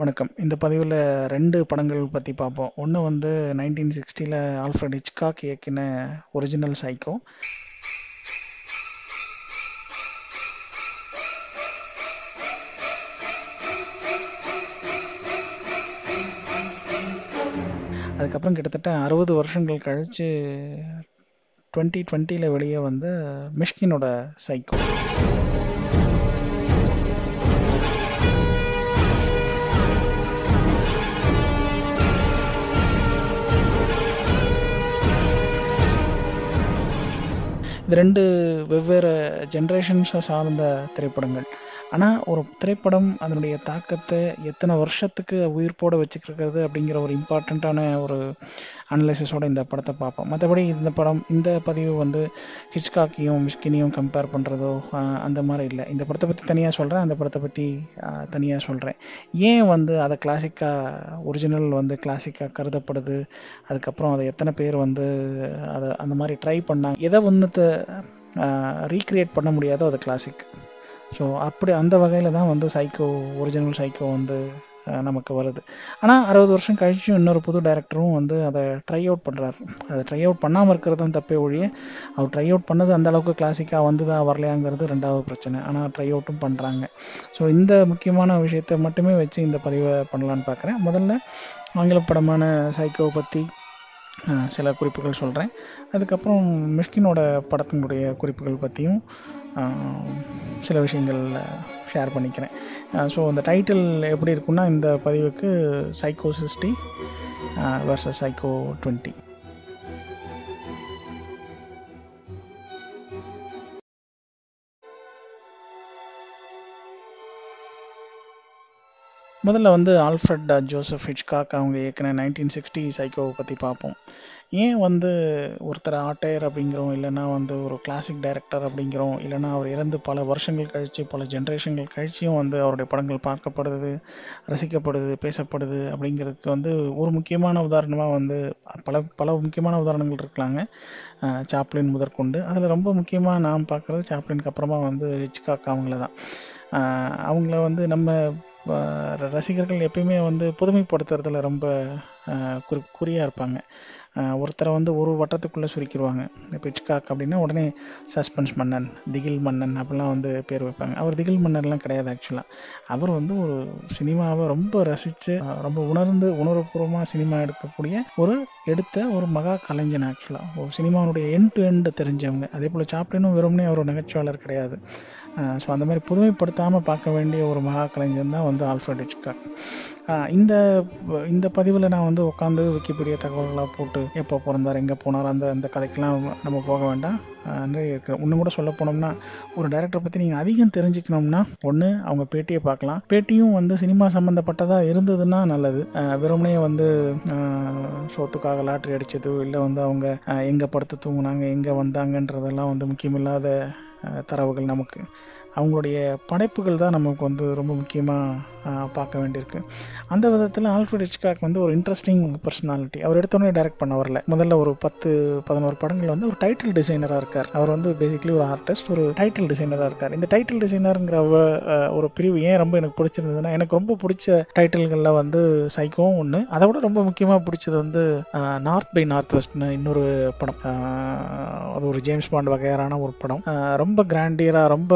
வணக்கம். இந்த பதிவில் ரெண்டு படங்கள் பற்றி பார்ப்போம். ஒன்று வந்து 1960ல ஆல்ஃபிரட் ஹிச்காக் இயக்கின ஒரிஜினல் சைக்கோ. அதுக்கப்புறம் கிட்டத்தட்ட 60 வருஷங்கள் கழித்து ட்வெண்ட்டி டுவெண்ட்டியில் வெளியே வந்து மிஷ்கினோட சைக்கோ. இது ரெண்டு வெவ்வேறு ஜெனரேஷன்ஸ சார்ந்த திரைப்படங்கள். ஆனால் ஒரு திரைப்படம் அதனுடைய தாக்கத்தை எத்தனை வருஷத்துக்கு உயிர்ப்போடு வச்சுக்கிறது அப்படிங்கிற ஒரு இம்பார்ட்டண்ட்டான ஒரு அனலைசிஸோட இந்த படத்தை பார்ப்போம். மற்றபடி இந்த படம் இந்த பதிவு வந்து ஹிட்ச்காக்கையும், மிஷ்கினையும் கம்பேர் பண்ணுறதோ அந்த மாதிரி இல்லை இந்த படத்தை பற்றி தனியாக சொல்கிறேன் அந்த படத்தை பற்றி தனியாக சொல்கிறேன் ஏன் வந்து அதை கிளாசிக்காக ஒரிஜினல் வந்து கிளாசிக்காக கருதப்படுது? அதுக்கப்புறம் அதை எத்தனை பேர் வந்து அதை அந்த மாதிரி ட்ரை பண்ணாங்க? எதை ஒன்றுத்தை ரீக்ரியேட் பண்ண முடியாதோ அது கிளாசிக். ஸோ, அப்படி அந்த வகையில் தான் வந்து சைக்கோ ஒரிஜினல் சைக்கோ வந்து நமக்கு வருது. ஆனால் அறுபது வருஷம் கழிச்சும் இன்னொரு புது டைரக்டரும் வந்து அதை ட்ரை அவுட் பண்ணுறாரு அதை ட்ரை அவுட் பண்ணாமல் இருக்கிறது தான் தப்பே ஒழிய, அவர் ட்ரை அவுட் பண்ணது அந்த அளவுக்கு கிளாசிக்காக வந்ததா வரலையாங்கிறது ரெண்டாவது பிரச்சனை. ஆனால் ட்ரை அவுட்டும் பண்ணுறாங்க ஸோ, இந்த முக்கியமான விஷயத்த மட்டுமே வச்சு இந்த பதிவை பண்ணலான்னு பார்க்குறேன். முதல்ல ஆங்கில படமான சைக்கோவை பற்றி சில குறிப்புகள் சொல்கிறேன் அதுக்கப்புறம் மிஷ்கினோட படத்தினுடைய குறிப்புகள் பற்றியும் சில விஷயங்கள் ஷேர் பண்ணிக்கிறேன். ஸோ, அந்த டைட்டில் எப்படி இருக்கும்னா, இந்த பதிவுக்கு சைக்கோ சிக்ஸ்டி வர்சஸ் சைக்கோ 20. முதல்ல வந்து ஆல்ஃபிரட் ஜோசப் ஹிச்காக் அவங்க ஏற்கன நைன்டீன் சிக்ஸ்டி சைக்கோவை பற்றி பார்ப்போம். ஏன் வந்து ஒருத்தர் ஆட்டையர் அப்படிங்கிறோம், இல்லைன்னா வந்து ஒரு கிளாசிக் டைரக்டர் அப்படிங்கிறோம், இல்லைனா அவர் இறந்து பல வருஷங்கள் கழிச்சு, பல ஜென்ரேஷன்கள் கழிச்சியும் வந்து அவருடைய படங்கள் பார்க்கப்படுது, ரசிக்கப்படுது, பேசப்படுது அப்படிங்கிறதுக்கு வந்து ஒரு முக்கியமான உதாரணமாக வந்து பல பல முக்கியமான உதாரணங்கள் இருக்கலாங்க. சாப்ளின் முதற்கொண்டு. அதில் ரொம்ப முக்கியமாக நாம் பார்க்குறது சாப்ளினுக்கு அப்புறமா வந்து ஹிச்காக் அவங்கள தான். அவங்கள வந்து நம்ம ரசிகர்கள் எப்பயுமே வந்து புதுமைப்படுத்துறதுல ரொம்ப குறி குறியாக இருப்பாங்க. ஒருத்தரை வந்து ஒரு வட்டத்துக்குள்ளே சுருக்கிடுவாங்க இப்போ இச்காக் அப்படின்னா உடனே சஸ்பென்ஸ் மன்னன், திகில் மன்னன் அப்படிலாம் வந்து பேர் வைப்பாங்க. அவர் திகில் மன்னன்லாம் கிடையாது ஆக்சுவலாக அவர் வந்து ஒரு சினிமாவை ரொம்ப ரசித்து ரொம்ப உணர்ந்து உணர்வுபூர்வமாக சினிமா எடுக்கக்கூடிய ஒரு எடுத்த ஒரு மகா கலைஞன் ஆக்சுவலாக ஒரு சினிமாவுடைய எண்ட் டு எண்டு தெரிஞ்சவங்க. அதேபோல சாப்பிடணும் வெறும்னே அவர் நகைச்சுவாளர் கிடையாது. ஸோ, அந்த மாதிரி புதுமைப்படுத்தாமல் பார்க்க வேண்டிய ஒரு மகா கலைஞன் தான் வந்து ஆல்ஃபர்ட் ஹிச்காக் இந்த இந்த பதிவில் நான் வந்து உட்காந்து விக்கிபீடியா தகவல்களாக போட்டு எப்போ பிறந்தார் எங்கே போனார் அந்த அந்த கதைக்கெலாம் நம்ம போக வேண்டாம். அ இன்னும் கூட சொல்ல போனோம்னா, ஒரு டைரக்டரை பற்றி நீங்கள் அதிகம் தெரிஞ்சுக்கணும்னா, ஒன்று அவங்க பேட்டியை பார்க்கலாம். பேட்டியும் வந்து சினிமா சம்மந்தப்பட்டதாக இருந்ததுன்னா நல்லது. வெறுமனையே வந்து சோத்துக்காக லாட்ரி அடிச்சதோ, இல்லை வந்து அவங்க எங்கே படுத்து தூங்குனாங்க, எங்கே வந்தாங்கன்றதெல்லாம் வந்து முக்கியமில்லாத தரவுகள் நமக்கு. அவங்களுடைய படைப்புகள் தான் நமக்கு வந்து ரொம்ப முக்கியமாக பார்க்க வேண்டியிருக்கு. அந்த விதத்தில் ஆல்ஃபிரட் ஹிச்காக் வந்து ஒரு இன்ட்ரெஸ்டிங் பர்சனாலிட்டி அவர் எடுத்தோடனே டைரக்ட் பண்ண வரல. முதல்ல ஒரு 10, 11 படங்கள் வந்து ஒரு டைட்டில் டிசைனராக இருக்கார். அவர் வந்து பேசிக்கலி ஒரு ஆர்டிஸ்ட், ஒரு டைட்டில் டிசைனராக இருக்கார். இந்த டைட்டில் டிசைனர்ங்கிற ஒரு பிரிவு ஏன் ரொம்ப எனக்கு பிடிச்சிருந்ததுன்னா, எனக்கு ரொம்ப பிடிச்ச டைட்டில்களில் வந்து சைக்கோவும் ஒன்று அதை விட ரொம்ப முக்கியமாக பிடிச்சது வந்து நார்த் பை நார்த் வெஸ்ட்னு இன்னொரு படம். அது ஒரு ஜேம்ஸ் பாண்ட் வகையான ஒரு படம். ரொம்ப கிராண்டியராக ரொம்ப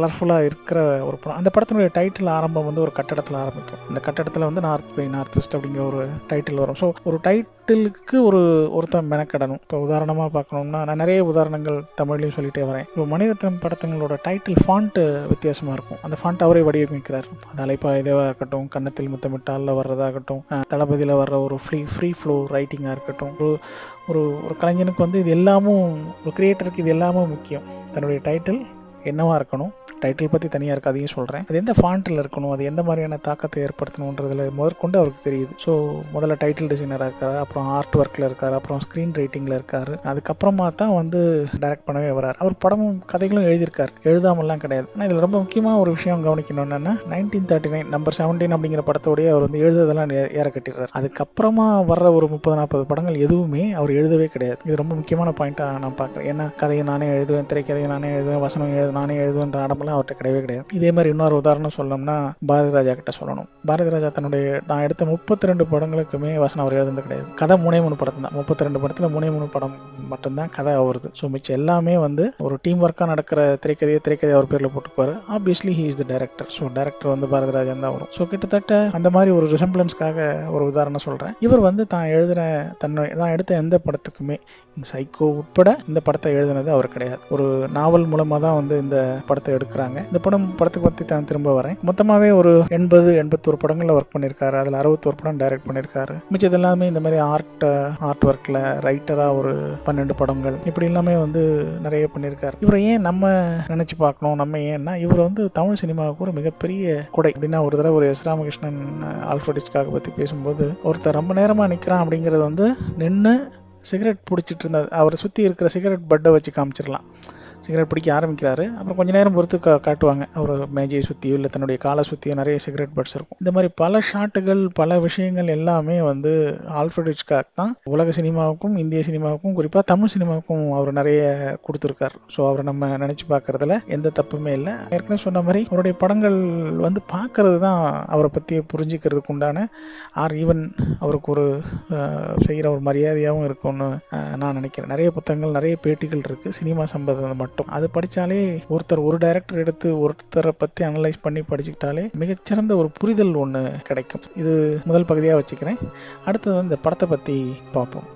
கலர்ஃபுல்லாக இருக்கிற ஒரு படம். அந்த படத்தினுடைய டைட்டில் ஆரம்பம் வந்து ஒரு கட்டடத்தில் ஆரம்பிக்கும். அந்த கட்டடத்தில் வந்து நார்த் பை நார்த் வெஸ்ட் அப்படிங்கிற ஒரு டைட்டில் வரும். ஸோ, ஒரு டைட்டிலுக்கு ஒரு ஒருத்தன் மெனக்கெடணும். இப்போ உதாரணமாக பார்க்கணும்னா, நான் நிறைய உதாரணங்கள் தமிழ்லையும் சொல்லிட்டே வரேன். இப்போ மணிரத்னம் படத்தங்களோட டைட்டில் ஃபாண்ட்டு வித்தியாசமாக இருக்கும். அந்த ஃபாண்ட் அவரே வடிவமைக்கிறார். அது இதேவாக இருக்கட்டும், கன்னத்தில் முத்தமிட்டாலில் வர்றதாகட்டும், தளபதியில் வர்ற ஒரு ஃப்ரீ ஃப்ரீ ஃப்ளோ ரைட்டிங்காக இருக்கட்டும், ஒரு ஒரு ஒரு கலைஞனுக்கு வந்து இது எல்லாமும் ஒரு கிரியேட்டருக்கு இது எல்லாமும் முக்கியம். தன்னுடைய டைட்டில் என்னவா இருக்கணும்? டைட்டில் பற்றி தனியாக இருக்கு. அதையும் அது எந்த ஃபாண்ட்டில் இருக்கணும்? அது எந்த மாதிரியான தாக்கத்தை ஏற்படுத்தணுன்றதுல முதற்கொண்டு அவருக்கு தெரியுது. ஸோ, முதல்ல டைட்டில் டிசைனராக இருக்கார் அப்புறம் ஆர்ட் ஒர்க்கில் இருக்கார் அப்புறம் ஸ்க்ரீன் ரைட்டிங்கில் இருக்கார் அதுக்கப்புறமா தான் வந்து டைரக்ட் பண்ணவே வரார் அவர் படமும், கதைகளும் எழுதியிருக்கார் எழுதாமல்லாம் கிடையாது. ஆனால் இதில் ரொம்ப முக்கியமாக ஒரு விஷயம் கவனிக்கணும் என்னன்னா, 1939 நம்பர் 17 அப்படிங்கிற படத்தோடய அவர் வந்து எழுதுறதெல்லாம் ஏற கட்டிடுறார் அதுக்கப்புறமா வர்ற ஒரு 30, 40 படங்கள் எதுவுமே அவர் எழுதவே கிடையாது. இது ரொம்ப முக்கியமான பாயிண்ட்டாக நான் பார்க்குறேன். ஏன்னா, கதையை நானே எழுதுவேன், திரைக்கதையை நானே எழுதுவேன், வசனம் எழுத நானே எழுதுவேன்ற ஆடம்பெல்லாம் அவர்கிட்ட கிடையவே கிடையாது. இதே மாதிரி இன்னொரு உதாரணம் சொல்லணும்னா பாரதி ராஜா கிட்ட சொல்லணும். பாரதி ராஜா தன்னுடைய நான் எடுத்த முப்பத்தி ரெண்டு படங்களுக்குமே வசனம் அவர் எழுதுனது கிடையாது. கதை மூணே மூணு படம் தான். முப்பத்தி ரெண்டு படத்தில் மூணே மூணு படம் மட்டும்தான் கதை அவருது. ஸோ மிச்சம் எல்லாமே வந்து ஒரு டீம் ஒர்க்காக நடக்கிற திரைக்கதையை திரைக்கதை அவர் பேரில் போட்டுப்பாரு obviously he is the director so director வந்து பாரதி ராஜா தான் வரும். ஸோ கிட்டத்தட்ட அந்த மாதிரி ஒரு ரிசம்பிளன்ஸ்க்காக ஒரு உதாரணம் சொல்கிறேன் இவர் வந்து தான் எழுதுன தன்னை தான் எடுத்த எந்த படத்துக்குமே சைக்கோ உட்பட இந்த படத்தை எழுதினது அவர் கிடையாது. ஒரு நாவல் மூலமாக தான் வந்து இந்த படத்தை எடுக்கிறாங்க. இந்த படம் படத்தை பற்றி தான் திரும்ப வரேன். மொத்தமாகவே ஒரு எண்பது எண்பத்தோரு படங்களில் ஒர்க் பண்ணியிருக்காரு அதில் அறுபத்தோரு படம் டைரக்ட் பண்ணியிருக்காரு மிச்சது எல்லாமே இந்த மாதிரி ஆர்ட் ஆர்ட் ஒர்க்கில் ரைட்டராக ஒரு பன்னெண்டு படங்கள். இப்படி எல்லாமே வந்து நிறைய பண்ணியிருக்காரு இவரை ஏன் நம்ம நினச்சி பார்க்கணும்? நம்ம ஏன்னா இவர் வந்து தமிழ் சினிமாவுக்கு ஒரு மிகப்பெரிய கொடை. அப்படின்னா ஒரு தடவை ஒரு எஸ் ராமகிருஷ்ணன் ஆல்ஃபோடிஸ்காக பற்றி பேசும்போது ஒருத்தர் ரொம்ப நேரமாக நிற்கிறான் அப்படிங்கிறது வந்து நின்று சிகரெட் பிடிச்சிட்டு இருந்தது அவரை சுற்றி இருக்கிற சிகரெட் பட்டை வச்சு காமிச்சிடலாம். சிகரெட் பிடிக்க ஆரம்பிக்கிறாரு. அப்புறம் கொஞ்ச நேரம் பொறுத்து கா காட்டுவாங்க. அவர் மேஜையை சுற்றியோ இல்லை தன்னுடைய காலை சுற்றியோ நிறைய சிகரெட் பட்ஸ் இருக்கும். இந்த மாதிரி பல ஷாட்டுகள் பல விஷயங்கள் எல்லாமே வந்து ஆல்ஃபர்ட் ஹிச்காக் தான். உலக சினிமாவுக்கும் இந்திய சினிமாவுக்கும் குறிப்பாக தமிழ் சினிமாவுக்கும் அவர் நிறைய கொடுத்துருக்காரு. ஸோ அவரை நம்ம நினச்சி பார்க்கறதுல எந்த தப்புமே இல்லை. ஏற்கனவே சொன்ன மாதிரி அவருடைய படங்கள் வந்து பார்க்கறது தான் அவரை பற்றி புரிஞ்சுக்கிறதுக்கு உண்டான ஆர் ஈவன் அவருக்கு ஒரு செய்கிற ஒரு மரியாதையாகவும் இருக்கும்னு நான் நினைக்கிறேன். நிறைய புத்தகங்கள் நிறைய பேட்டிகள் இருக்குது சினிமா சம்பந்தம் மட்டும் அது படித்தாலே ஒருத்தர் ஒரு டைரக்டர் எடுத்து ஒருத்தரை பற்றி அனலைஸ் பண்ணி படிச்சுக்கிட்டாலே மிகச்சிறந்த ஒரு புரிதல் ஒன்று கிடைக்கும். இது முதல் பகுதியாக வச்சுக்கிறேன். அடுத்தது இந்த படத்தை பற்றி பார்ப்போம்.